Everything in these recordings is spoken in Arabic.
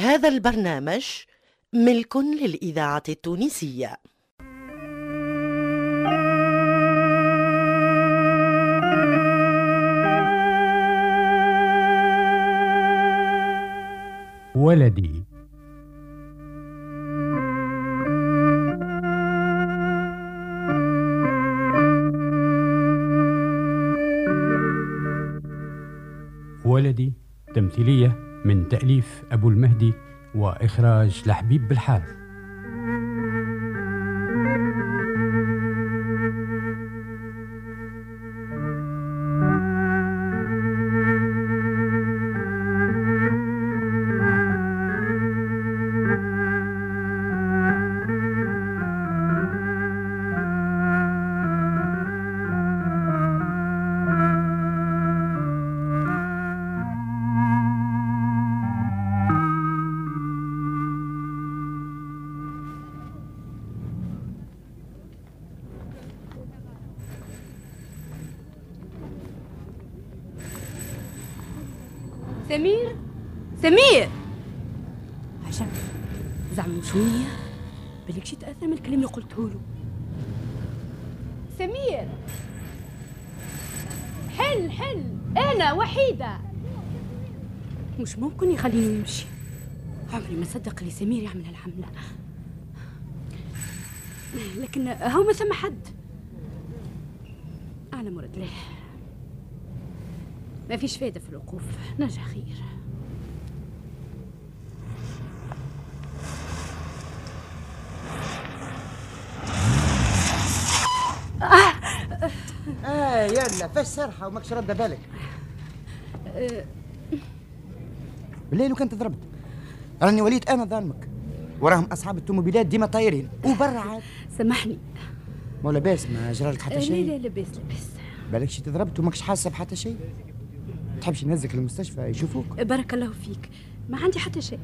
هذا البرنامج ملك للإذاعة التونسية. ولدي. ولدي. تمثيلية. من تأليف أبو المهدي وإخراج لحبيب بالحارث مش ممكن يخليني يمشي عمري ما صدق لي سمير يعمل هالعملة لكن هو ما ثم حد. أنا مرد له. ما فيش فايدة في الوقوف. نرجع خير. آه يلا فاش سرحة وماكش رد بالك. بالليل وكنت ضربت. راني وليت أنا ظالمك. وراهم أصحاب التوموبيلات ديما طايرين. وبرا عاد. سامحني. مولا باس ما جرالك حتى لا شيء؟ لا لبس لبس بالك شي تضربت وماكش حاسة بحتى شيء؟ تحبش نهزك المستشفى يشوفوك؟ بارك الله فيك. ما عندي حتى شيء.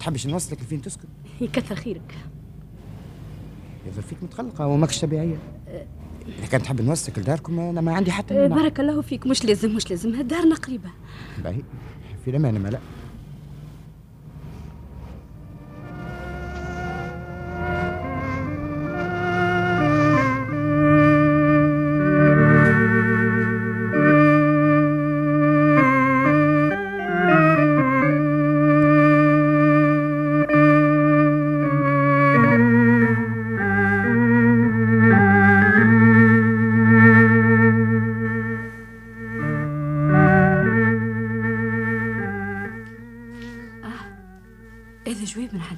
تحبش نوصلك لفين تسكن يكثر خيرك. يظهر فيك متقلقه وماكش طبيعية. إذا كان تحب نوصلك لداركم أنا ما عندي حتى. بارك الله فيك. مش لازم مش لازم. دارنا قريبة. باهي. في الامان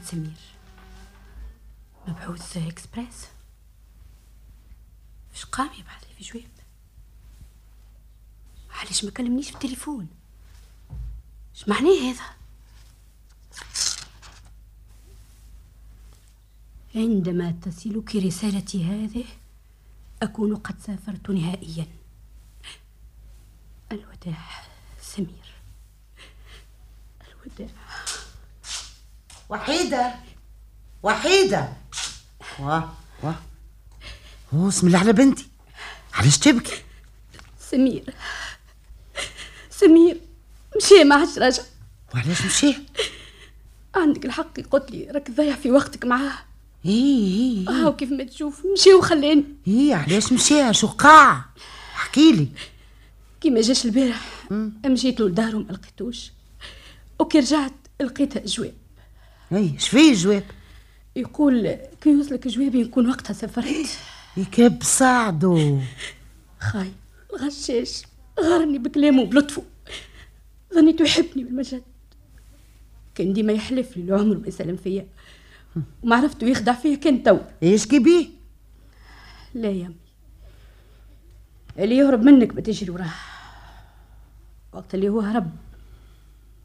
سمير. مبعوث إكسبريس. إيش قام يبعث لي في جواب؟ علاش ما كلمنيش في التليفون إيش معناه هذا؟ عندما تصلك رسالتي هذه أكون قد سافرت نهائيا. الوداع سمير. الوداع. وحيدة. وحيدة. واه. واه. بسم الله على بنتي. علاش تبكي؟ سمير. سمير مشي ما عادش رجع وعلاش مشي؟ عندك الحق قلت لي راك ضيع في وقتك معاه. إيه إيه هاو كيف ما تشوف مشي وخلاني إيه علاش مشي؟ شو قاع؟ احكي لي. كي ما جاش البارح مشيت له لدارو ما لقيتوش. وكي رجعت لقيتها جواب إي شفيه الجواب يقول كي يوصلك جوابي نكون وقتها سافرت. يكب صعدو. خاي الغشاش غرني بكلامه وبلطفه ظنيته يحبني بالمجد. كان ديما يحلف لي العمر ما يسلم فيا. وما عرفته يخدع فيا كان تو. إيش كبيه لا يا أمي. اللي يهرب منك بتجري وراه. وقت اللي هو هرب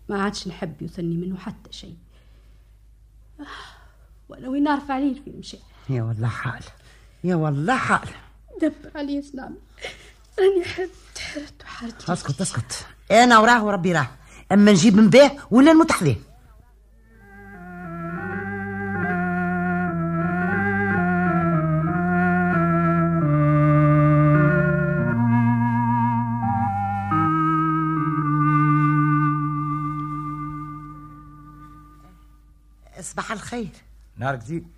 ما عادش نحب يوصلني منه حتى شيء. آه، ولا وين نعرف عليه فين مشى يا والله حال. يا والله حال. دبر علي إيش نعمل راني حرت حرت وحرت. اسكت اسكت. أنا وراه وربي راه. اما نجيب من باه ولا نموت حذاه الخير. نهارك زين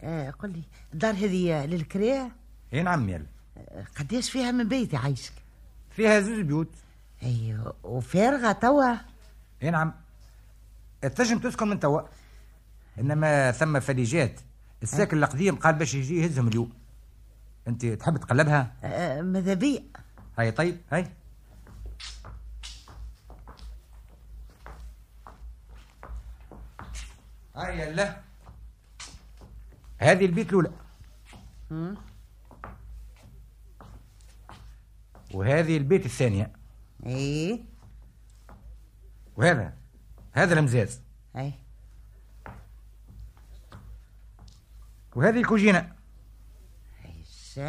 آه قل لي الدار هذه للكريه اي نعم يلا آه، قديش فيها من بيت يعيشك فيها زوج بيوت. أيوه وفارغة توا؟ اي نعم. تنجم تسكن من توا. إنما ثم فليجات. الساكن القديم قال باش يجي يهزهم اليوم. أنت تحب تقلبها؟ آه ماذا بيا؟ هاي طيب هاي. هاي يلا هذه البيت الاولى وهذه البيت الثانية. إيه. وهذا. هذا المزاز أي. وهذه الكوجينة. إيش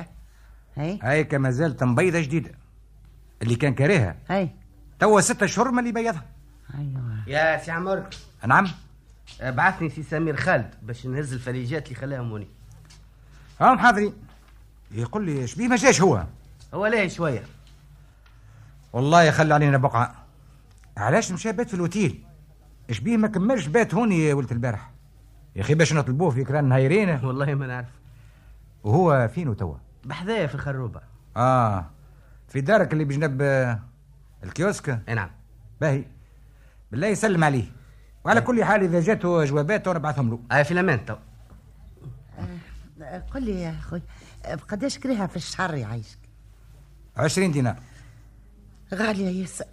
هاي هاي كما زالت مبيضه جديدة. اللي كان كارهها هاي توا ستة اشهر من اللي بيضها. أيوه. يا سي عمر نعم. بعثني سي سمير خالد باش نهز الفليجات اللي خلاهم هوني. هم حاضرين يقول لي إيش بيه ما جاش هو. هو ليه شوية. والله يخلي علينا بقعة. علاش مشى بات في الاوتيل إيش بيه ما كملش بات هوني ولد البارح. يا أخي باش نطلبوه في كراء نهايرين. والله ما نعرف. وهو فين توا بحذايا في الخروبة. آه. في دارك اللي بجنب الكيوسك؟ أي نعم. باهي. بالله يسلم عليه. وعلى كل حال إذا جاته جوابات أنا ابعثهم له. هاي في الامان تو قل لي يا أخوي بقداش كريها في الشهر يعيشك؟ 20 دينار. غالية ياسر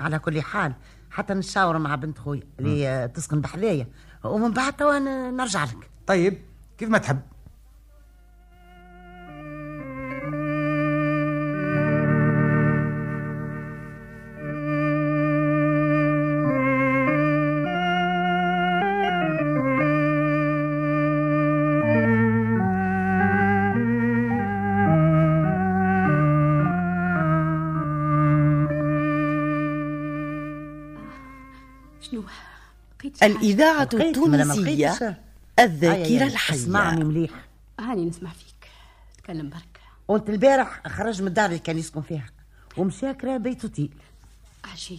على كل حال حتى نشاور مع بنت خويا اللي تسكن بحذايا ومن بعد توا نرجع لك. طيب كيف ما تحب. شنو؟ الإذاعة التونسية. الذاكرة اسمعني الحية. مليح. هاني نسمع فيك. تكلم برك. قلت البارح خرج من الدار اللي كان يسكن فيها ومشى كرا بيت اوتيل عجيب.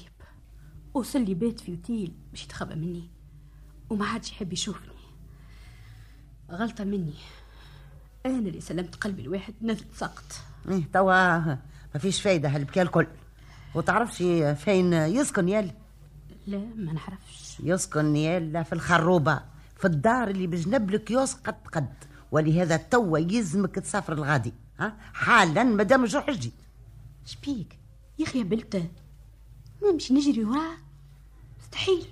وصل لي بيت في اوتيل باش يتخبى مني. وما عادش يحب يشوفني. غلطة مني. أنا اللي سلمت قلبي الواحد نزلت سقط. إيه توا ما فيش فايدة هالبكاء الكل. وتعرفش فين يسكن يال لا ما نعرفش. يسكن يال في الخروبة في الدار اللي بجنب الكيوسك قد قد. ولهذا توا يلزمك تسافر الغادي ها؟ حالا مادام الجوع حجي. شبيك؟ يا أخي يا بلتة نمشي نجري وراه مستحيل.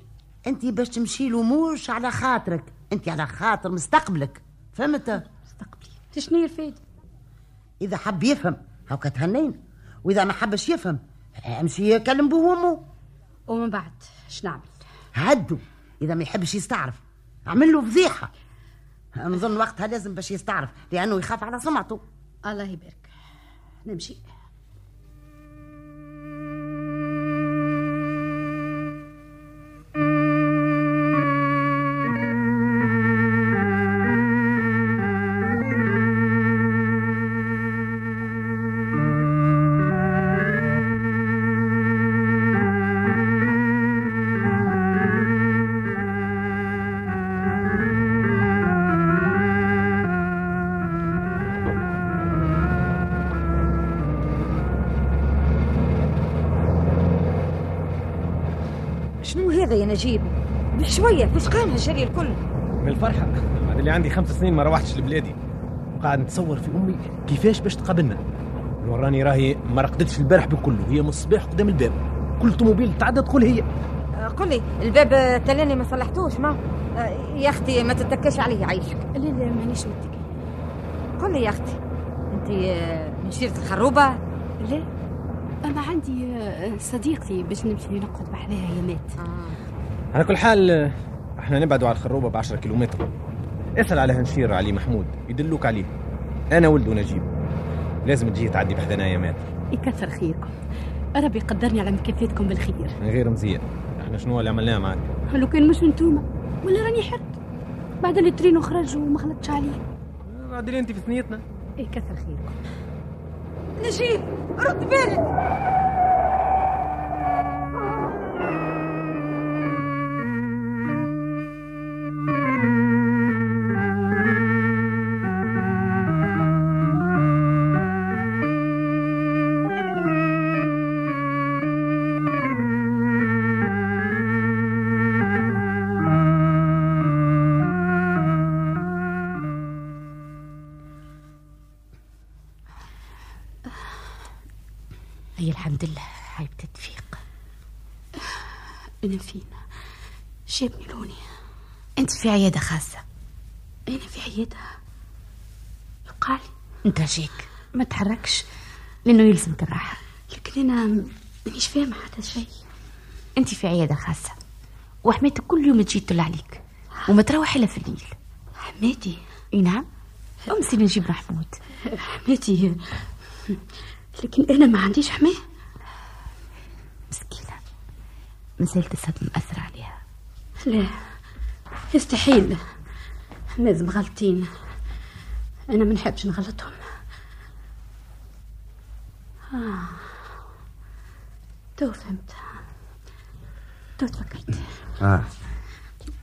انت باش تمشي له موش على خاطرك انت على خاطر مستقبلك فهمت؟ مستقبلي. شنو الفايدة إذا حب يفهم هاكا تهنينا. وإذا ما حبش يفهم امشي يكلم بوه وامه ومن بعد اش نعمل؟ هدو إذا ما يحبش يستعرف. اعمل له فضيحة. نظن وقتها لازم باش يستعرف لأنه يخاف على سمعته. الله يبارك. نمشي. بشوية فاش قام هالجري الكل. من الفرحة. بعد اللي عندي خمس سنين ما روحتش لبلادي. وقاعد نتصور في أمي كيفاش باش تقابلنا. وراني راهي ما رقدتش البارح بكله. هي من الصباح قدام الباب. كل طوموبيل تعدى تقول هي. آه، قل لي الباب آه، تلاني ما صلحتوش ما؟ آه، يا أختي ما تتكاش عليه عيشك لا لا مانيش متكي قل لي يا أختي أنت آه، من شيرة الخروبة؟ لا أما عندي آه، صديقتي باش نمشي نقعد بحذاها يا مات. على كل حال إحنا نبعدوا على الخروبة ب 10 كيلومتر. اسأل على هنشير علي محمود يدلوك عليه. أنا ولده نجيب. لازم تجي تعدي بحذنا يا مات. يكثر خيركم. ربي يقدرني على مكافاتكم بالخير. من غير مزيان. إحنا شنو اللي عملناه معاك لو كان مش انتوما ولا راني حرت. بعد اللي ترينو خرج وما غلطش عليه بعد اللي انت في ثنيتنا يكثر خيركم. نجيب رد بالك. فين شابني لوني أنت في عيادة خاصة. أنا في عيادة. يقال. نترجيك ما تحركش. لأنه يلزمك الراحة لكن أنا مانيش فاهمة حتى شيء. أنت في عيادة خاصة. وحماتك كل يوم تجي تطل عليك. وما تروح إلا في الليل. حماتي. أي نعم. امسي نجيب محمود. حماتي. لكن أنا ما عنديش حماة مسكينة مسألة الصدمة مأثرة عليها. لا يستحيل. لازم غلطين. أنا ما نحبش نغلطهم. آه. تو فهمت. تو تفكرت. آه.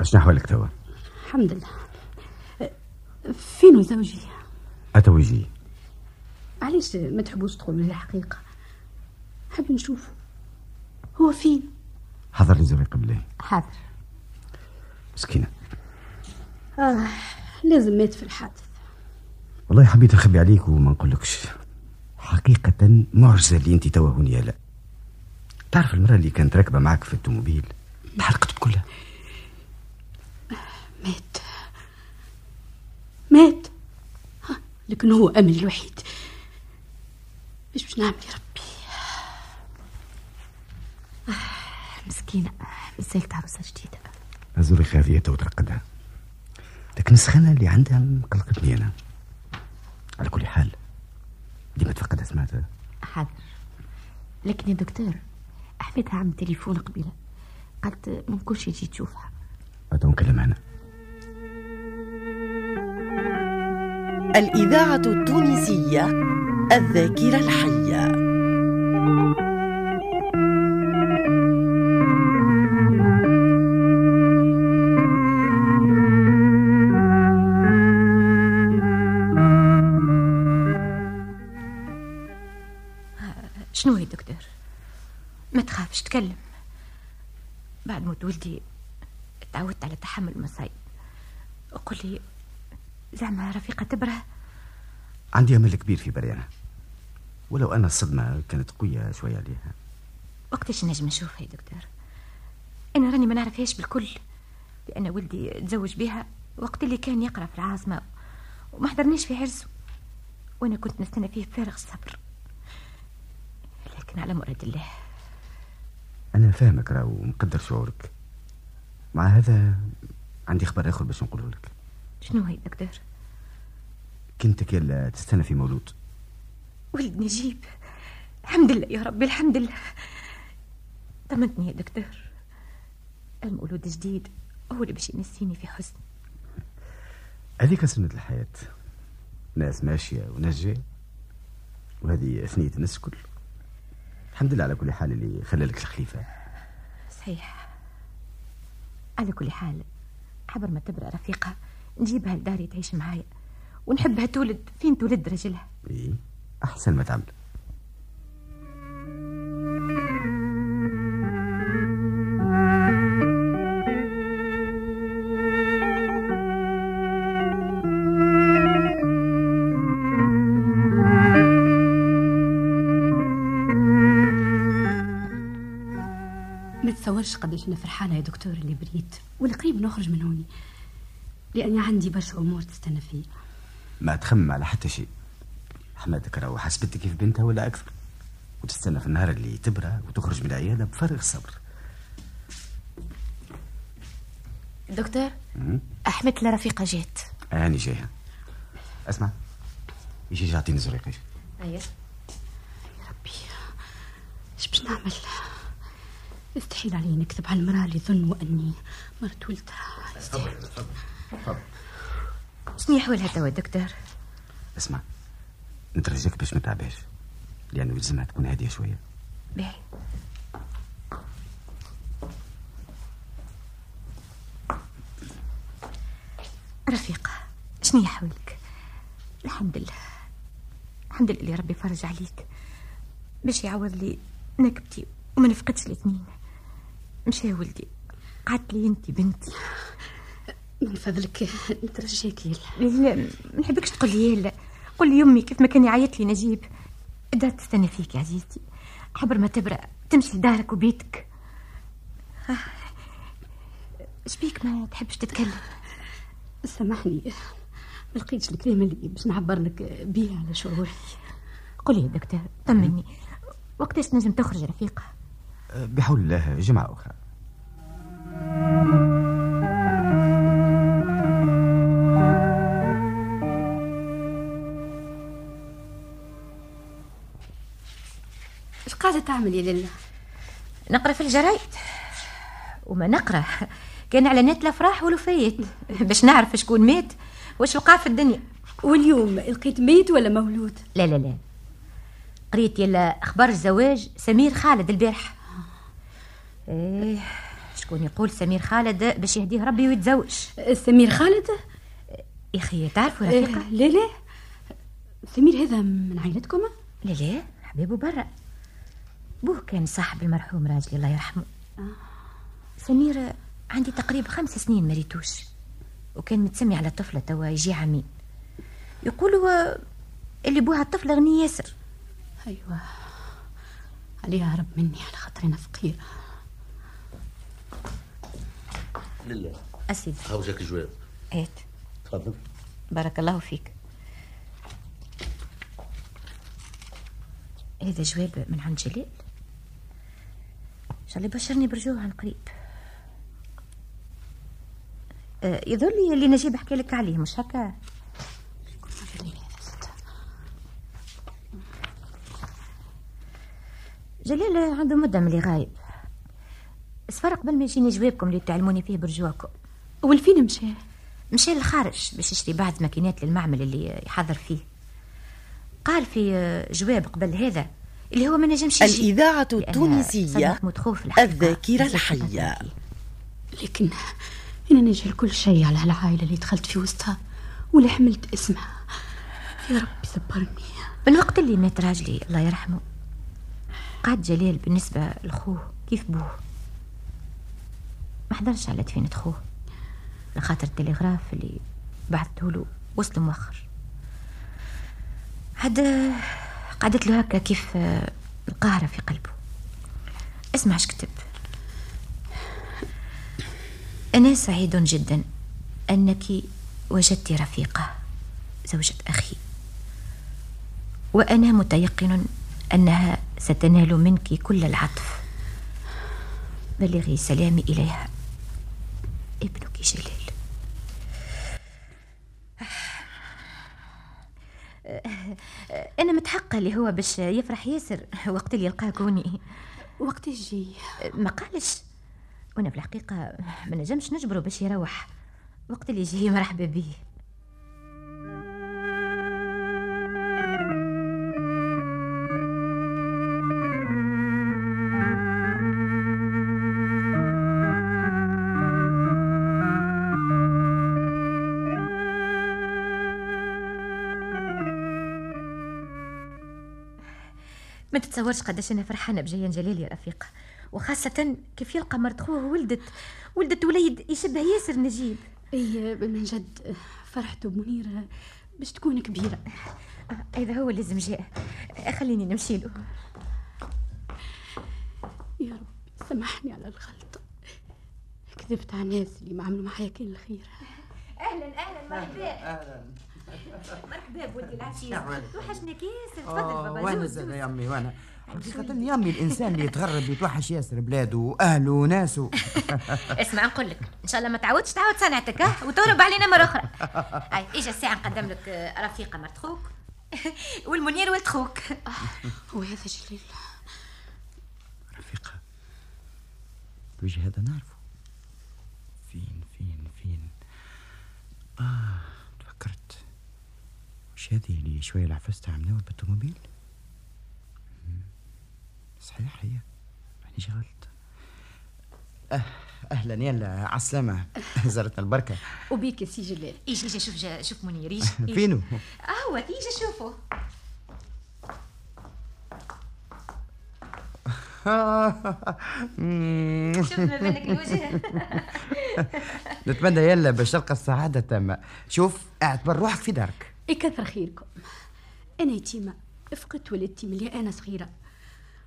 اشنو احوالك توا؟ الحمد لله. فين زوجي؟ اتو يجي علاش ما تحبوش تقولوا لي الحقيقة؟ حب نشوفه هو فين؟ حضر لي زريق بالله حاضر. مسكينة. آه لازم مات في الحادث. والله حبيت نخبي عليك وما نقولكش. حقيقة معجزة اللي أنت توا هوني لا. تعرف المرة اللي كانت راكبة معك في التوموبيل تحرقت بكلها. مات. مات. لكن هو أمل الوحيد. إيش باش نعمل يا ربي. مسكينة. مسألة عروسة جديدة الزريخة هذه تو ترقدها لكن السخانة اللي عندها مقلقتني أنا. على كل حال ديما تفقدها سمعتها حاضر. لكن يا دكتور أحمدها عم تليفون قبيلة. قالت ما نكونش يجي تشوفها. أتو نكلم أنا. الإذاعة التونسية الذاكرة الحية. موت ولدي. تعودت على تحمل المصايب. قل لي زعما رفيقة تبرة؟ عندي أمل كبير في بريانة. ولو أن الصدمة كانت قوية شوية عليها. وقتاش نجم نشوفها يا دكتور؟ أنا راني ما نعرفهاش بالكل لأن ولدي تزوج بها وقت اللي كان يقرأ في العاصمة وما حضرنيش في عرسه وأنا كنت نستنى فيه بفارغ الصبر. لكن على مراد الله. أنا فاهمك راهو ومقدر شعورك. مع هذا عندي خبر آخر باش نقوله لك. شنو هي دكتور كنتك يلا تستنى في مولود. ولد نجيب. الحمد لله يا ربي الحمد لله. طمنتني يا دكتور. المولود جديد هو اللي باش ينسيني في حزن. هذيك سنة الحياة. ناس ماشية وناس جاية. وهذه ثنية الناس الكل. الحمد لله على كل حال اللي خلالك الخليفة. صحيح. على كل حال حبر ما تبرأ رفيقة نجيبها لداري تعيش معايا ونحبها تولد فين تولد رجلها؟ إيه أحسن ما تعمل. ما تصورش قداش أنا فرحانة يا دكتور اللي بريت؟ والقريب نخرج من هوني. لأني عندي برشا أمور تستنى فيا. ما تخمم على حتى شيء. حماتك راهو حسبتك كيف بنتها ولا أكثر؟ وتستنى في النهار اللي تبرى وتخرج من العيادة بفارغ الصبر. دكتور مم. أحمد لرفيقة جات. هاني جايها أسمع. يجي يعطيني زريقي أيوة. إيش باش نعمل؟ يستحيل علي نكذب على المرأة اللي ظن وأني مرت ولدها. تفضل تفضل. شنو أحوالها توا دكتور؟ اسمع نترجاك باش ما تعباش لأنه يلزمها تكون هادية شوية. باهي. رفيقة شنو أحوالك الحمد لله. الحمد لله اللي ربي فرج عليك. باش يعوض لي نكبتي وما نفقدش الاثنين. مشى ولدي. قعدت لي انت بنتي. من فضلك نترجاك يلا. لا ما نحبكش تقول لي لا. قول لي يمي كيف ما كان يعيط لي نجيب. دار تستنى فيك يا عزيزتي. عبر ما تبرأ تمشي لدارك وبيتك. آه. شبيك ما تحبش تتكلم؟ سامحني ما لقيتش الكلمة اللي باش نعبر لك بيها على شعوري. قولي يا دكتور طمني. وقتاش نجم تخرج رفيقة؟ بحول الله جمعة أخرى. إيش قاعدة تعمل يا لله نقرأ في الجرايد. وما نقرأ. كأن اعلانات الافراح والوفيات باش نعرف شكون مات واش وقع في الدنيا. واليوم لقيت ميت ولا مولود؟ لا لا لا. قريت يلا أخبار الزواج سمير خالد البارح. إيه شكون يقول سمير خالد باش يهديه ربي ويتزوج؟ سمير خالد؟ يا أخي تعرفوا رفيقة؟ لا لا. سمير هذا من عائلتكم؟ لا لا حبيبه برا. بوه كان صاحب المرحوم راجلي الله يرحمه. آه. سمير عندي تقريبا خمس سنين ما ريتوش وكان متسمي على طفلة توا يجي عمين يقولوا اللي بوها الطفلة غني ياسر. أيوة. عليها رب مني على خاطر أنا فقيرة. لله. أسيدي. هاو جاك الجواب. هات تفضل. بارك الله فيك. هذا جواب من عند جلال شاء الله يبشرني برجوع عن قريب أه يظهر لي اللي نجيب حكي لك عليه مش هكا؟ جلال عنده مدة من اللي غايب. صفر قبل ما يجيني جوابكم اللي تعلموني فيه برجوعكم والفين مشى؟ مشى للخارج باش يشتري بعض ماكينات للمعمل اللي يحضر فيه. قال في جواب قبل هذا اللي هو ما نجمش الإذاعة التونسية الذاكرة الحية. لكن أنا نجهل كل شيء على هالعائلة اللي دخلت في وسطها واللي حملت اسمها. يا ربي صبرني. من وقت اللي مات راجلي الله يرحمه قعد جلال بالنسبة لخوه كيف بوه؟ ما حضرش على دفينة خوه. لخاطر التلغراف اللي بعثته له وصل مؤخر هذا قعدت له هكا كيف القهرة في قلبه. اسمع إيش كتب. أنا سعيد جدا أنك وجدت رفيقة زوجة أخي. وأنا متيقن أنها ستنال منك كل العطف. بلغي سلامي إليها. ابنك جلال أنا متحقة اللي هو باش يفرح ياسر وقت اللي يلقاكوني وقت يجي ما قالش. وأنا في الحقيقة ما نجمش نجبره باش يروح. وقت اللي يجي مرحبا به ما تتصورش قداش أنا فرحانة بجيان جلال يا رفيقه وخاصة كيف يلقى مرت خوه ولدت ولدت وليد يشبه ياسر نجيب. اي من جد فرحته بمنيرة باش تكون كبيرة. هذا هو لازم جاء. خليني نمشي له. يا رب سامحني على الغلطة كذبت على الناس اللي ما عملوا معايا كان الخير. أهلا أهلا مرحبا. أهلا. مرحبا بولدي العزيز توحشني ياسر تفضل بابا وأنا زاد يا أمي؟ وأنا حقيقة يا أمي الإنسان اللي يتغرب يتوحش ياسر بلاده واهله وناسه. اسمع نقول لك إن شاء الله ما تعودش تعود صنعتك ها؟ وتهرب علينا مرة أخرى. هاي إجا الساعة نقدم لك رفيقة مرت خوك. والمنير ولد خوك. وهذا جليل. رفيقة الوجه هذا نعرفه. فين فين فين؟ آه تفكرت. وش هذه اللي شوية العفست عملوها بالطوموبيل. صحيح هي. ماني شغلت أه أهلا يلا عسلامة زرتنا البركة. وبيك سي جلال. إيش إيش شوف جا شوف منير إيش فينو؟ هو إيش شوفه شفنا بينك الوجه. نتمنى يلا باش تلقى السعادة التامة شوف اعتبر روحك في دارك. يكثر خيركم. أنا يتيمة فقدت ولدتي من اللي أنا صغيرة.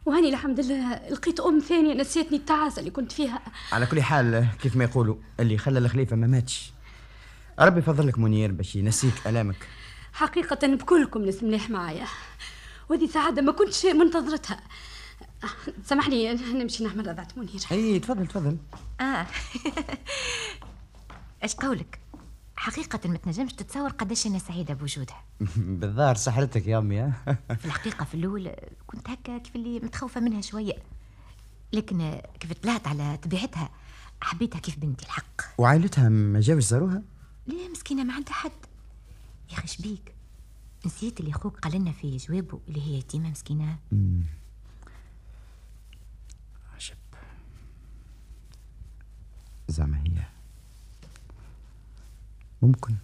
وهاني الحمد لله لقيت أم ثانية نسيتني التعاسه اللي كنت فيها. على كل حال كيف ما يقولوا اللي خلى الخليفة ما ماتش. ربي يفضلك منير باش ينسيك ألامك. حقيقة بكلكم ناس مليح معايا. وهذه سعادة ما كنتش منتظرتها. سامحني نمشي نعمل رضعة منير. إي تفضل تفضل. آه. إيش قولك؟ حقيقة ما تنجمش تتصور قداش أنا سعيدة بوجودها. بالظاهر سحرتك يا أمي في الحقيقة في الأول كنت هكا كيف اللي متخوفة منها شوية. لكن كيف طلعت على طبيعتها حبيتها كيف بنتي الحق. وعائلتها ما جاوش زاروها؟ لا مسكينة ما عندها حد. يا أخي شبيك نسيت اللي خوك قال لنا في جوابه اللي هي يتيمة مسكينة. عجب. زعما هي. ممكن.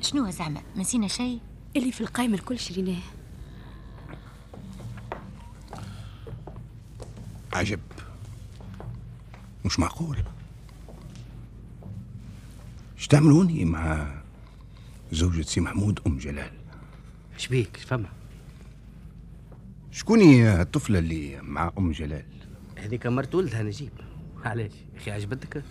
شنو زعما نسينا شيء؟ اللي في القايمة الكل شريناه. عجب. مش معقول. إيش تعملوني مع زوجة سي محمود أم جلال؟ شبيك فما؟ شكون هي الطفلة اللي مع أم جلال؟ هذيك مرت ولدها نجيب. علاش؟ أخي عجبتك؟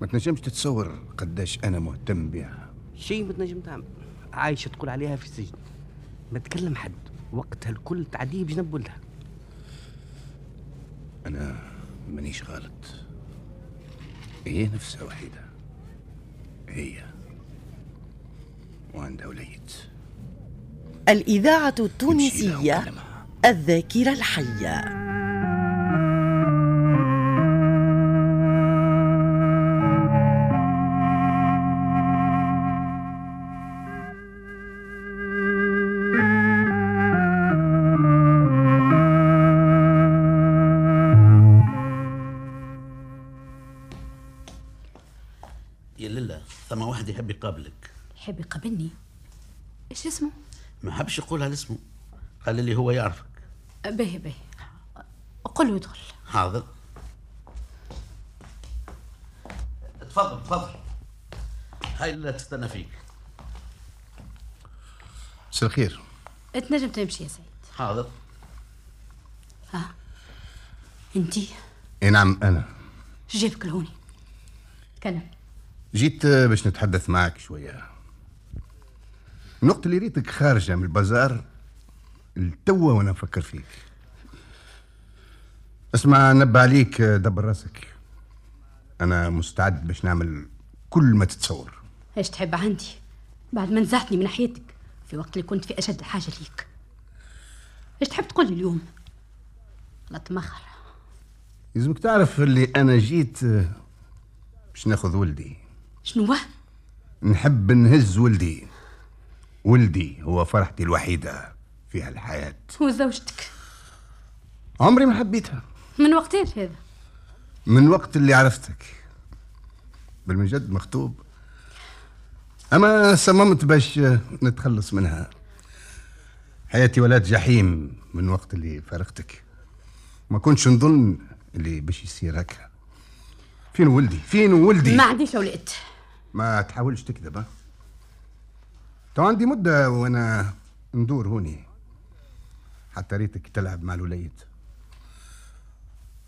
ما تنجمش تتصور قداش أنا مهتم بها. شيء ما تنجم تعمل. عايشة تقول عليها في السجن. ما تكلم حد. وقتها الكل تعديه بجنب ولدها أنا مانيش غلط. هي نفسها وحيدة. هي. وعندها وليد. الإذاعة التونسية الذاكرة الحية. يحب يقابلني. إيش اسمه؟ ما حبش يقولها لاسمه قال لي هو يعرفك. باهي باهي قل له يدخل حاضر. تفضل تفضل. هاي اللي تستنى فيك. مساء الخير. تنجم تمشي يا سيد. حاضر. ها. أنتي؟ إي نعم أنا. جيبك لهوني. تكلم. جيت باش نتحدث معك شوية. وقت اللي ريتك خارجة من البازار التوا وأنا نفكر فيك. اسمع نبه عليك دبر راسك. أنا مستعد باش نعمل كل ما تتصور. إيش تحب عندي؟ بعد ما نزعتني من ناحيتك في وقت اللي كنت في أشد حاجة ليك. إيش تحب تقول لي اليوم؟ لا تمخر. لازمك تعرف اللي أنا جيت باش ناخذ ولدي. شنو نحب نهز ولدي. ولدي هو فرحتي الوحيدة في هالحياة. وزوجتك عمري ما حبيتها. من وقتين هذا؟ من وقت اللي عرفتك. بالمجد مخطوب. أما صممت باش نتخلص منها. حياتي ولاد جحيم من وقت اللي فارقتك. ما كنتش نظن اللي باش يصير هكا. فين ولدي؟ فين ولدي؟ ما عنديش أولاد ما تحاولش تكذب تو عندي مدة وأنا ندور هوني. حتى ريتك تلعب مع الوليد.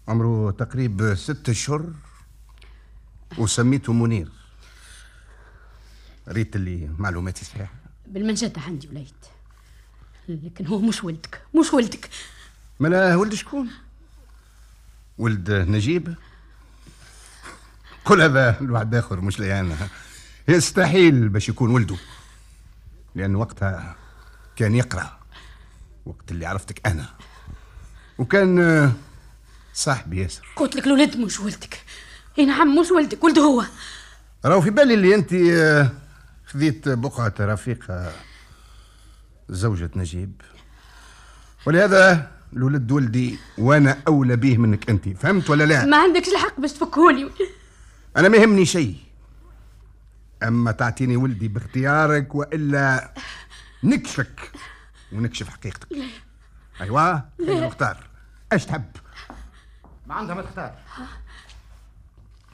عمره تقريب ست أشهر. وسميته منير. ريت اللي معلوماتي صحيحة. بالمنجد عندي وليد. لكن هو مش ولدك. مش ولدك. ملا ولد شكون؟ ولد نجيب. كل هذا الواحد آخر مش ليانا يستحيل باش يكون ولده. لأن وقتها كان يقرأ. وقت اللي عرفتك أنا. وكان صاحبي ياسر. قلت لك الولد مش ولدك. اي نعم مش ولدك ولده هو. راهو في بالي اللي أنت خذيت بقعة رفيقة زوجة نجيب. ولهذا الولد ولدي وأنا أولى به منك أنت. فهمت ولا لا؟ ما عندكش الحق باش تفكهولي. أنا ما يهمني شيء. أما تعطيني ولدي باختيارك وإلا نكشفك ونكشف حقيقتك. ايوا خلينا نختار إيش تحب؟ ما عندها ما تختار.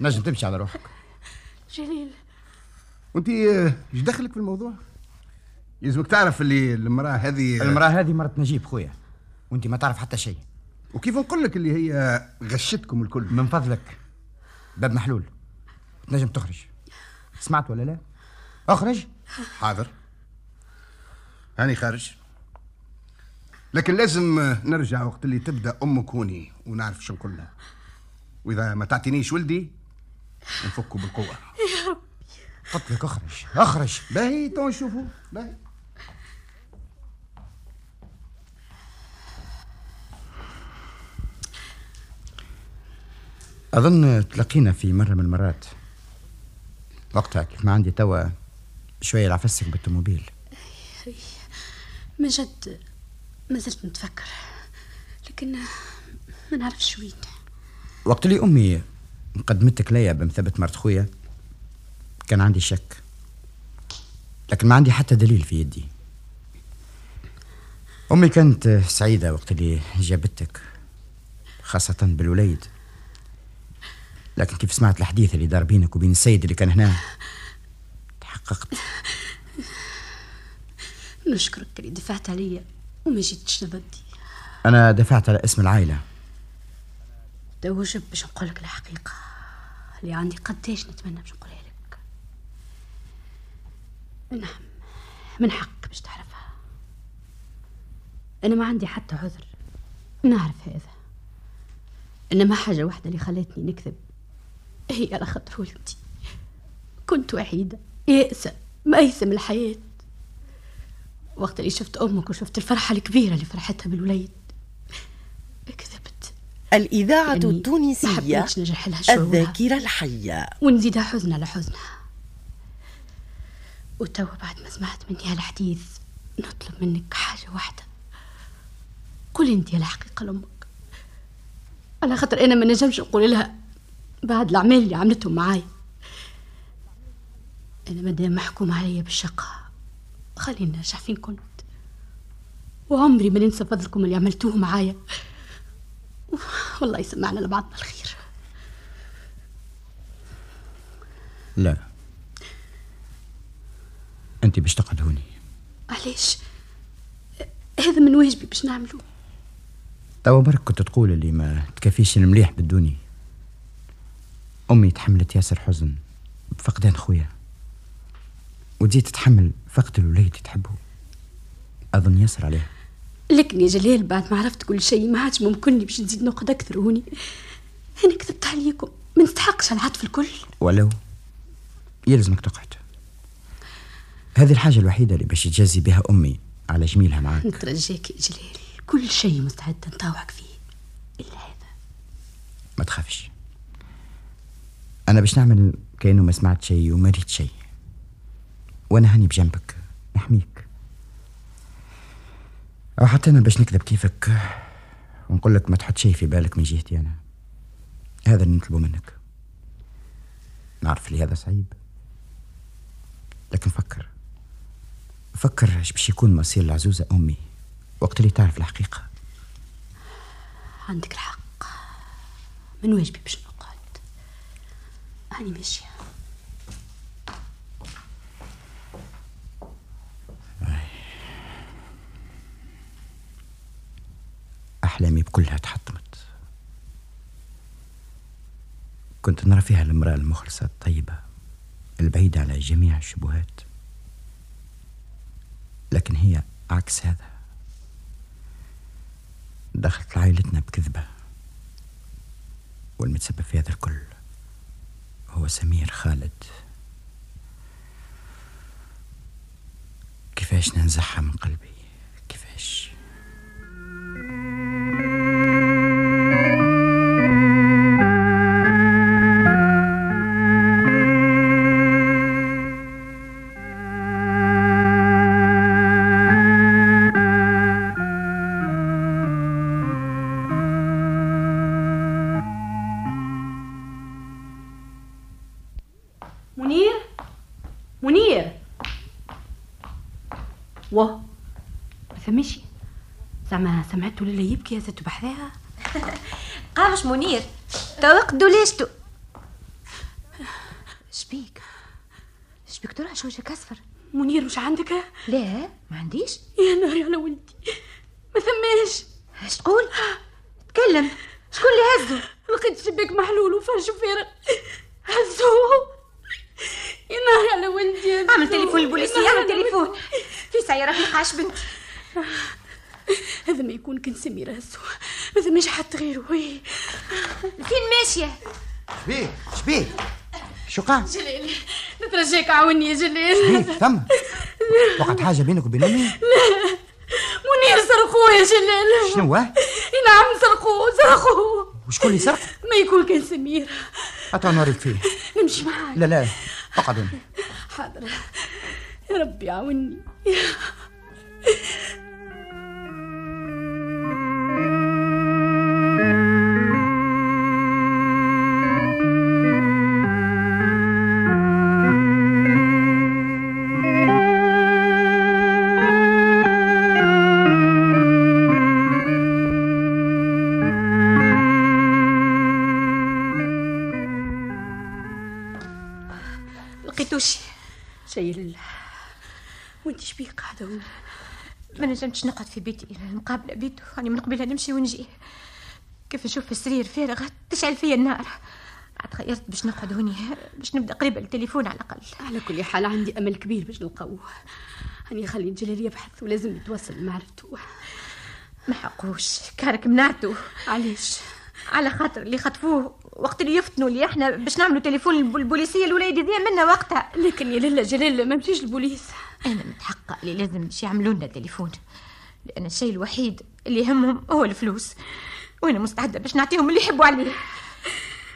نجم تمشي على روحك. جليل. وانت إيش دخلك في الموضوع؟ يلزمك تعرف اللي المرأة هذه المرأة هذه مرت نجيب خويا وانت ما تعرف حتى شيء. وكيف نقول لك اللي هي غشتكم الكل؟ من فضلك باب محلول. تنجم تخرج. سمعت ولا لا؟ أخرج. حاضر. هاني خارج. لكن لازم نرجع وقت اللي تبدأ أمك هوني ونعرف شو نقول لها وإذا ما تعطينيش ولدي نفكوا بالقوة. يا رب قلت لك أخرج. أخرج. باهي تو نشوفوا باهي. أظن تلاقينا في مرة من المرات. وقتها كيف ما عندي توا شوية العفسك بالطوموبيل. من جد ما زلت نتفكر لكن ما نعرفش وين وقت اللي أمي قدمتك ليا بمثابة مرت خويا كان عندي شك لكن ما عندي حتى دليل في يدي. أمي كانت سعيدة وقت اللي جابتك خاصة بالوليد. لكن كيف سمعت الحديث اللي دار بينك وبين السيد اللي كان هنا؟ تحققت. نشكرك اللي دفعت عليا وما جيتش ضدي أنا دفعت على اسم العائلة. ده وجب باش نقول لك الحقيقة؟ اللي عندي قديش نتمنى باش نقولها لك. نعم من حقك باش تعرفها. أنا ما عندي حتى عذر. نعرف هذا. إنما حاجة واحدة اللي خلتني نكذب. هي على خاطر ولدي. كنت وحيدة يائسة ميسة من الحياة. وقت اللي شفت أمك وشفت الفرحة الكبيرة اللي فرحتها بالوليد كذبت الإذاعة التونسية. الذاكرة الحية. ونزيدها حزن على حزنها وتوا بعد ما سمعت مني هالحديث نطلب منك حاجة واحدة. قولي أنت الحقيقة لأمك. على خاطر أنا ما نجمش نقول لها بعد الأعمال اللي عملتهم معايا أنا مادام محكوم عليا بالشقة خليني نرجع فين كنت. وعمري ما ننسى فضلكم اللي عملتوه معايا. والله يسمعنا لبعضنا الخير. لا. أنت باش تقعد هوني علاش هذا من واجبي باش نعمله توا برك كنت تقول اللي ما تكفيش المليح بالدوني أمي تحملت ياسر حزن. بفقدان خويا. وتزيد تتحمل فقد الوليد تحبه. أظن ياسر عليها لكن يا جلال بعد ما عرفت كل شيء ما عادش ممكن باش نزيد نقعد أكثر. هوني أنا كذبت عليكم. ما نستحقش العطف الكل. ولو يلزمك تقعد. هذه الحاجة الوحيدة اللي باش تجازي بها أمي على جميلها معاك. نترجاك يا جلال. كل شيء مستعد نطاوعك فيه. إلا هذا. ما تخافش. أنا باش نعمل كأنه ما سمعت شيء وما ريت شيء. وأنا هاني بجنبك نحميك. أو حتى أنا باش نكذب كيفك ونقول لك ما تحط شيء في بالك من جهتي أنا. هذا اللي نطلبه منك. نعرف لي هذا صعيب. لكن فكر. فكر إيش باش يكون مصير العزوزة أمي. وقت اللي تعرف الحقيقة. عندك الحق. من واجبي باش هاني ماشية أحلامي بكلها تحطمت. كنت نرى فيها المرأة المخلصة الطيبة البعيدة على جميع الشبهات. لكن هي عكس هذا. دخلت عائلتنا بكذبة والمتسبب في هذا الكل. هو سمير خالد. كيفاش ننزعها من قلبي؟ كيفاش؟ منير؟ منير. واه. ما ثمشي زعما سمعتوا ليلى يبكي هزتو بحذاها. قامش منير. توق ليشتو. شبيك. شبيك ترعش وجهك اصفر منير مش عندك؟ لا. ما عنديش. يا نهار على ولدي. ما ثماش. اش تقول تكلم. شكون اللي هزو؟ لقيت شباك محلول وفرش فارغ. هزوه يا ناري على ولدي. اعمل تليفون اعمل على تليفون. في سيارة في قاش بنتي هذا ما يكون كان سميرة هزوه ما ثماش حد غيره وي. فين ماشية؟ شبيه شبيه. شو قام جلال نترجاك عاوني يا شبيه ثم وقعت حاجة بينك وبين أمي؟ منير سرقوه يا جلال شنو هو؟ نعم سرقوه سرقوه وشكون اللي سرق؟ ما يكون كان سمير. أتوا نوريك فيه. نمشي معاك. لا لا. هنا. حاضر. يا ربي عاوني. لقيتوش شيء لله. وانت شبيك قاعدة؟ هنا ما نجمتش نقعد في بيتي. مقابلة بيته راني من قبلها نمشي ونجي. كيف نشوف السرير فارغ تشعل فيا النار. عاد خيرت باش نقعد هوني. باش نبدأ قريبة للتليفون على الأقل. على كل حال عندي أمل كبير باش نلقاوه. هاني خليت جلال يبحث ولازم نتوصل لمعرفته ما حقوش. كارك منعته علاش؟ على خاطر اللي خطفوه. وقت اللي يفتنوا اللي إحنا باش نعملوا تليفون للبوليسيه الولاد يضيع منا وقتها. لكن يا لالا جلال ما مشيش البوليس. أنا متحقق اللي لازم باش يعملوا لنا تليفون. لأن الشيء الوحيد اللي يهمهم هو الفلوس. وأنا مستعدة باش نعطيهم اللي يحبوا عليه.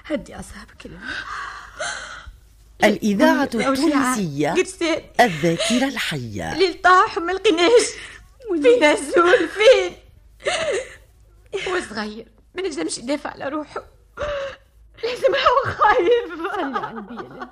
هدي اعصابك الإذاعة. التونسية الذاكرة الحية. اللي طاح وما لقيناش فين الزول فين؟ هو صغير. ما نجمش يدافع على روحه. لازم هو خايف. خلي قلبي يا لالا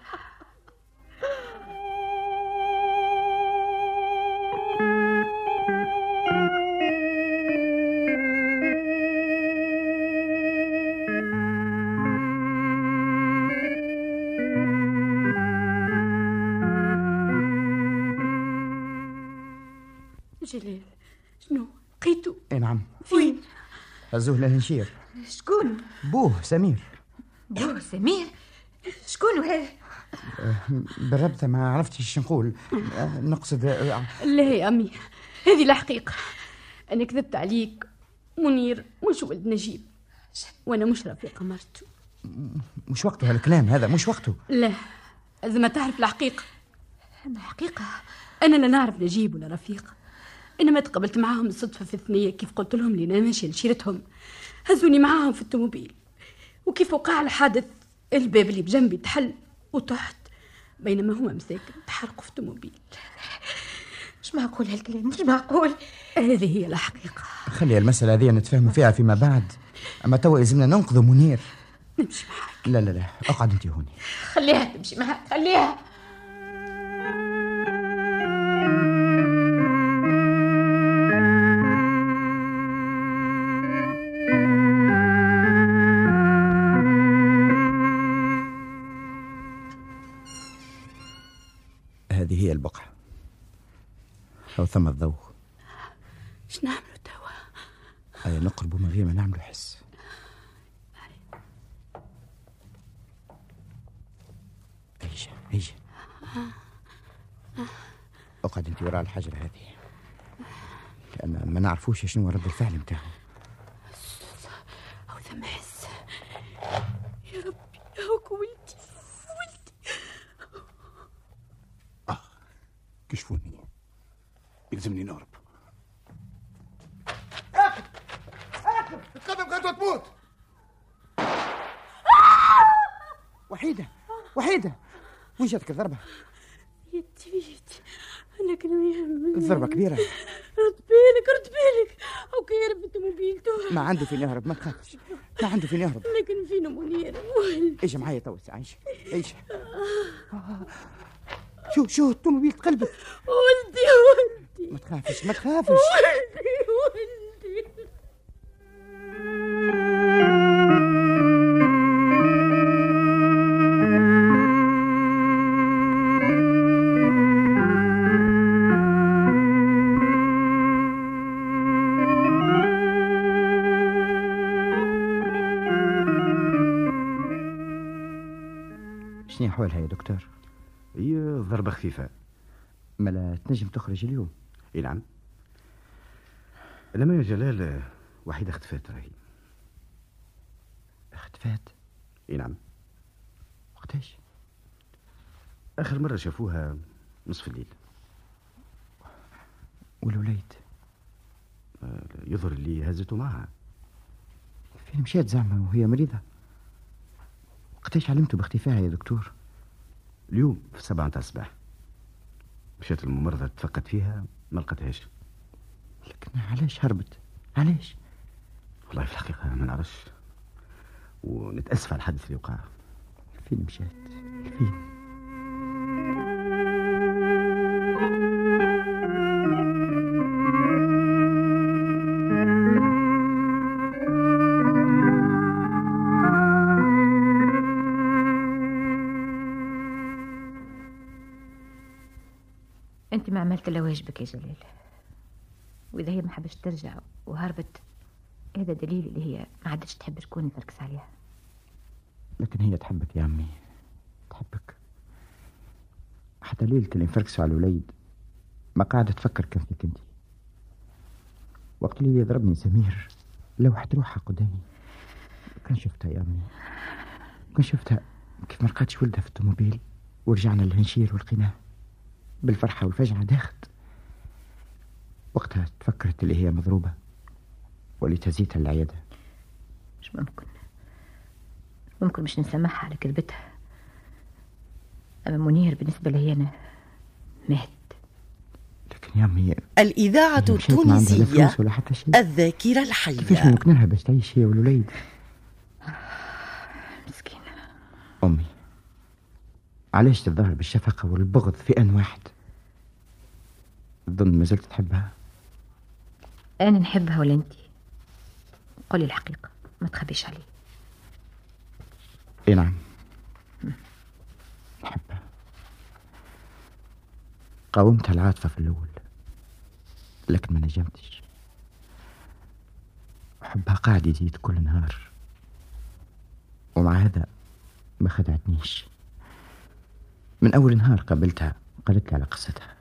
جلال شنو؟ لقيتو؟ اي نعم. فين؟ هزوه للهنشير شكون؟ بوه سمير. بوه سمير. شكون هذا؟ بالربطة ما عرفتش نقول. آه، نقصد آه، لا يا أمي هذه الحقيقة أنا كذبت عليك منير مش ولد نجيب. وأنا مش رفيقة مرته مش وقته هالكلام هذا مش وقته. لا إذا ما تعرف الحقيقة. الحقيقة أنا لا نعرف نجيب ولا رفيقة إنما تقابلت معاهم الصدفة في الثنية كيف قلت لهم اللي أنا ماشية لشيرتهم. هزوني معاهم في الطوموبيل وكيف وقع الحادث الباب اللي بجنبي تحل وطحت بينما هما مساكن تحرقوا في الطوموبيل مش معقول هالكلام مش معقول. هذه هي الحقيقة. خلي المسألة هذه نتفاهموا فيها فيما بعد. أما توا يلزمنا ننقذ منير. نمشي معاك لا لا لا أقعد أنت هوني خليها تمشي معها خليها. أو ثم الضوء. إيش نعملوا توا أي نقرب من غير ما نعملوا حس. إيش إيش أقعد أنت وراء الحجرة هذه. لأن ما نعرفوش شنو رد الفعل متاعه أو ثم حس يا ربي هوك ولدي ولدي كشفوني يلزمني نهرب تقدم قد تموت وحيدة وحيدة وين جاتك الضربة؟ يدي يدي أنا كان يهمني. الضربة كبيرة. رد بالك رد بالك. أو كيرب الطوموبيل تو ما عنده فين يهرب ما تخافش ما عنده فين يهرب. لكن فينا منير إيش معايا تو؟ عايش؟ إيش؟ شو شو الطوموبيل تقلبت ولدي ولدي ما تخافش ما تخافش. دكتور. هي ضربة خفيفة. ملا تنجم تخرج اليوم. إي نعم. انما يا جلال؟ وحيدة اختفت راهي. اختفات إي نعم. وقتاش؟ آخر مرة شافوها نصف الليل. والوليد؟ آه، يظهر اللي هزته معها. فين مشات زعما وهي مريضة؟ وقتاش علمتوا باختفائها يا دكتور؟ اليوم في سبعة نتاع الصباح مشات الممرضة تفقد فيها ما لقتهاش لكن علاش هربت؟ علاش؟ والله في الحقيقة ما نعرفش. ونتأسف على الحدث اللي وقع. فين مشات؟ فين؟ عملت الا واجبك يا جلال وإذا هي ما حبش ترجع وهربت هذا دليل اللي هي ما عادش تحب شكون يفركس عليها. لكن هي تحبك يا عمي تحبك. حتى ليلة اللي انفركسوا على الوليد. ما قاعدة تفكر كان فيك أنت. وقت اللي يضربني سمير لوحت روحها قدامي. كان شفتها يا عمي كان شفتها كيف ما لقاتش ولدها في الطوموبيل ورجعنا للهنشير والقناع. بالفرحة والفجعة داخت وقتها تفكرت اللي هي مضروبة واللي تزيتها العيادة. مش ممكن. مش ممكن مش نسامحها على كذبتها أما منير بالنسبة لي أنا مات. لكن يا عمي الإذاعة التونسية فلوس ولا حتى شيء. الذاكرة كيفاش الحية نمكنها باش تعيش هي والوليد؟ مسكينة. أمي. علاش تظهر بالشفقة والبغض في آن واحد؟ تظن ما زلت تحبها؟ أنا نحبها ولا أنت قولي الحقيقة ما تخبيش علي إي نعم. نحبها. قاومتها العاطفة في الأول لكن ما نجمتش. حبها قاعد يزيد كل نهار. ومع هذا ما خدعتنيش. من أول نهار قابلتها قالت لي على قصتها.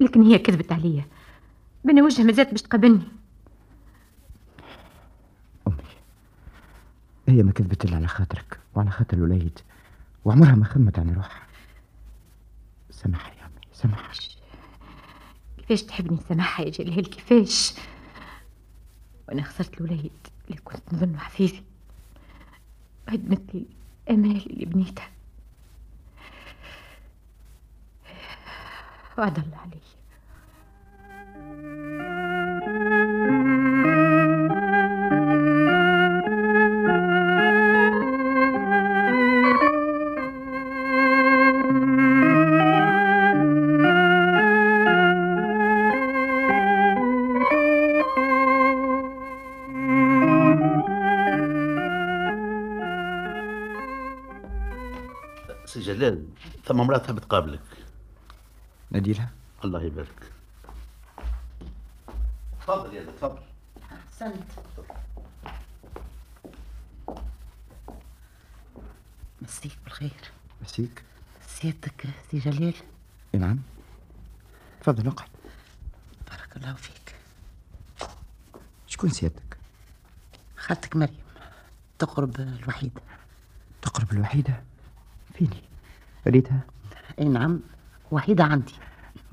لكن هي كذبت عليا. بين وجه مازالت باش تقابلني. هي ما كذبت إلا على خاطرك وعلى خاطر الوليد وعمرها ما خمت عن روحها. سامحها يا أمي سامحها كيفاش تحبني؟ سامحها يا جلال كيفاش؟ وأنا خسرت الوليد اللي كنت نظنه حفيدي هدمت لي الأمال اللي بنيتها. وعد الله علي سي جلال ثم امرأة تحب ناديلها الله يبارك. تفضل يا تفضل. أحسنت. مسيك بالخير. مسيك. سيادتك سي جلال إي نعم. تفضل اقعد بارك الله فيك. شكون سيادتك؟ خالتك مريم تقرب الوحيدة. تقرب الوحيدة؟ فيني؟ ريتها؟ إي نعم. وحيدة عندي.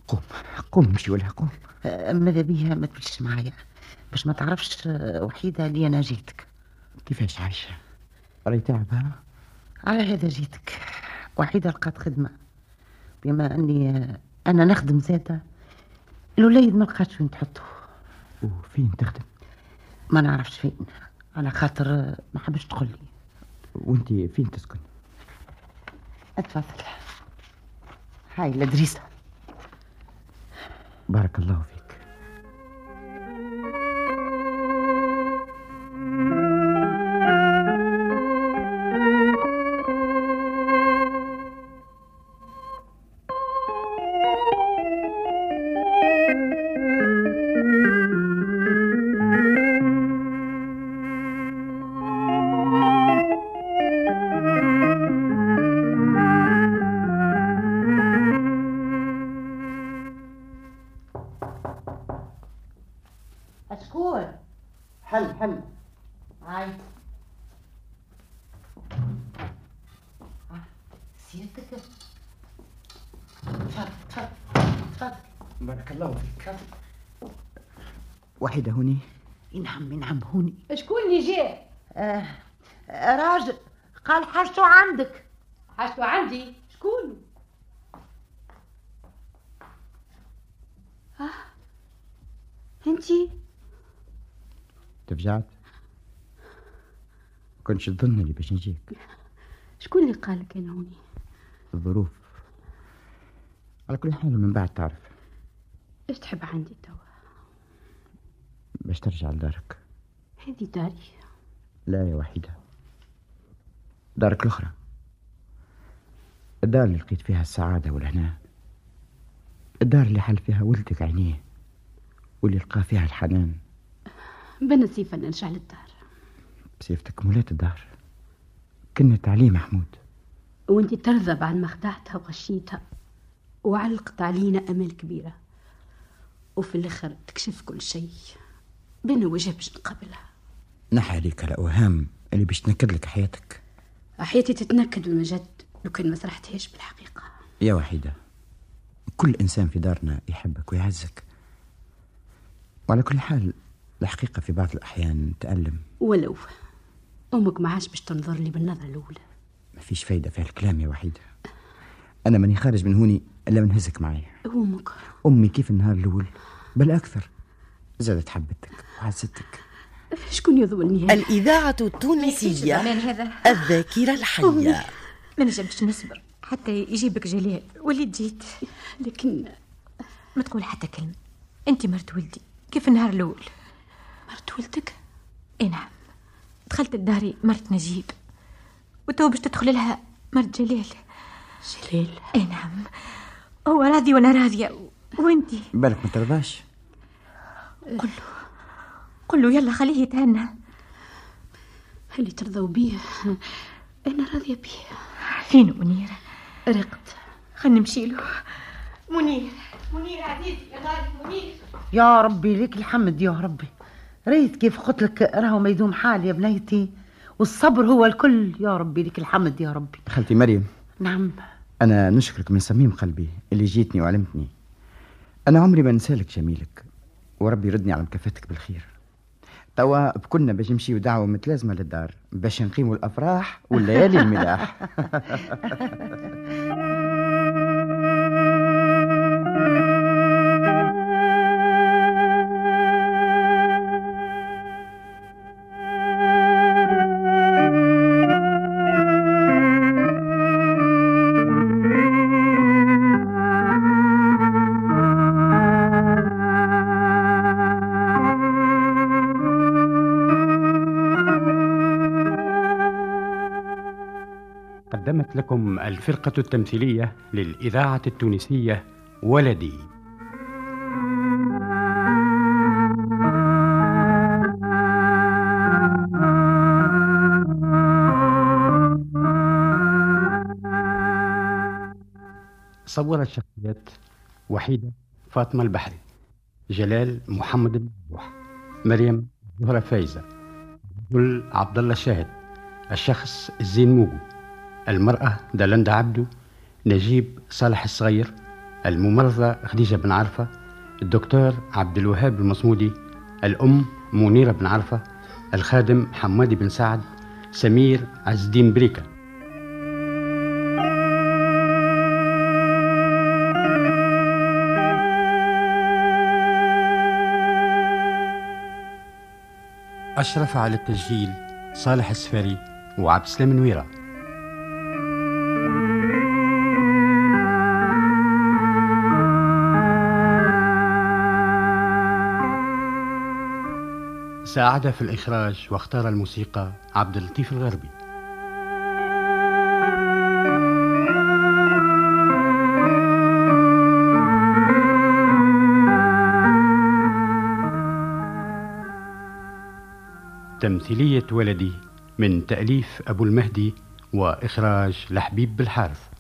قوم قوم مشي ولا قوم أه، ماذا بيها؟ ما تمشيش معايا. باش ما تعرفش أه، وحيدة اللي أنا جيتك. كيفاش عايشة؟ راهي تعبها؟ على هذا جيتك. وحيدة لقات خدمة. بما أني أه، أنا نخدم زادة الوليد ما لقاتش وين تحطه وفين تخدم؟ ما نعرفش فين. على خاطر ما حبش تقول لي. وانت فين تسكن؟ أتفضل. هاي الادريسة بارك الله وحيدة هوني نعم نعم هوني. شكون اللي جاء؟ آه راجل. قال حاجته عندك. حاجته عندي؟ شكون؟ آه. أنتي؟ تفجعت؟ كنتش تظن اللي باش نجيك. شكون اللي قالك أنا هوني؟ الظروف. على كل حال من بعد تعرف. إيش تحب عندي ترجع لدارك؟ هذه داري. لا يا وحيدة. دارك الأخرى. الدار اللي لقيت فيها السعادة والهناء الدار اللي حل فيها ولدك عينيه. واللي لقى فيها الحنان. بنصيفة نرجع للدار. بصفتك مولات الدار. كنت عليه محمود. وانتي ترضى بعد ما خدعتها وغشيتها. وعلقت علينا امال كبيرة. وفي الآخر تكشف كل شيء. بين وجه باش نقابلها. نحى عليك الأوهام اللي باش تنكد لك حياتك. حياتي تتنكد بالمجد لو كان ما سرحتهاش بالحقيقة. يا وحيدة كل إنسان في دارنا يحبك ويعزك. وعلى كل حال الحقيقة في بعض الأحيان تألم. ولو أمك ما عادش باش تنظر لي بالنظرة الأولى. ما فيش فايدة في هالكلام يا وحيدة. أنا ماني خارج من هوني إلا من هزك معي أمك. أمي كيف النهار الأول؟ بل أكثر. زادت حبتك وعزتك شكون يظنني هذا الإذاعة التونسية هذا. الذاكرة الحية. ما نجمش نصبر. حتى يجيبك جلال وليد جيت. لكن ما تقول حتى كلمة. أنت مرت ولدي. كيف النهار الأول؟ مرت ولدك؟ إي نعم. دخلت لداري مرت نجيب. وتو باش تدخل لها مرت جلال جلال إي نعم. هو راضي وأنا راضية. وأنتي؟ بالك ما ترضاش. قل له. قل له يلا خليه يتهنى. اللي ترضوا بيه أنا راضية بيه فين منير؟ رقت خلينا نمشي له. منير منير عزيزي يا غالي منير. يا ربي لك الحمد يا ربي. ريت كيف قلت لك راهو ما يدوم حال يا بنيتي. والصبر هو الكل يا ربي لك الحمد يا ربي. خالتي مريم. نعم. أنا نشكرك من صميم قلبي اللي جيتني وعلمتني. أنا عمري ما نسالك جميلك. وربي يردني على مكافاتك بالخير. توا بكلنا باش نمشيو دعوة متلازمة للدار باش نقيموا الأفراح والليالي الملاح. لكم الفرقة التمثيلية للإذاعة التونسية ولدي. صور الشخصيات وحيدة فاطمة البحري جلال محمد المفتوح مريم زهرة فايزة عبد الله الشاهد الشخص الزين موجو المرأة دلندا عبدو نجيب صالح الصغير الممرضة خديجة بن عرفة الدكتور عبد الوهاب المصمودي الأم منيرة بن عرفة الخادم حمادي بن سعد سمير عز الدين بريكة. أشرف على التسجيل صالح السفاري وعبد السلام نويره ساعد في الإخراج واختار الموسيقى عبد اللطيف الغربي. تمثيلية ولدي من تأليف أبو المهدي وإخراج لحبيب بالحارث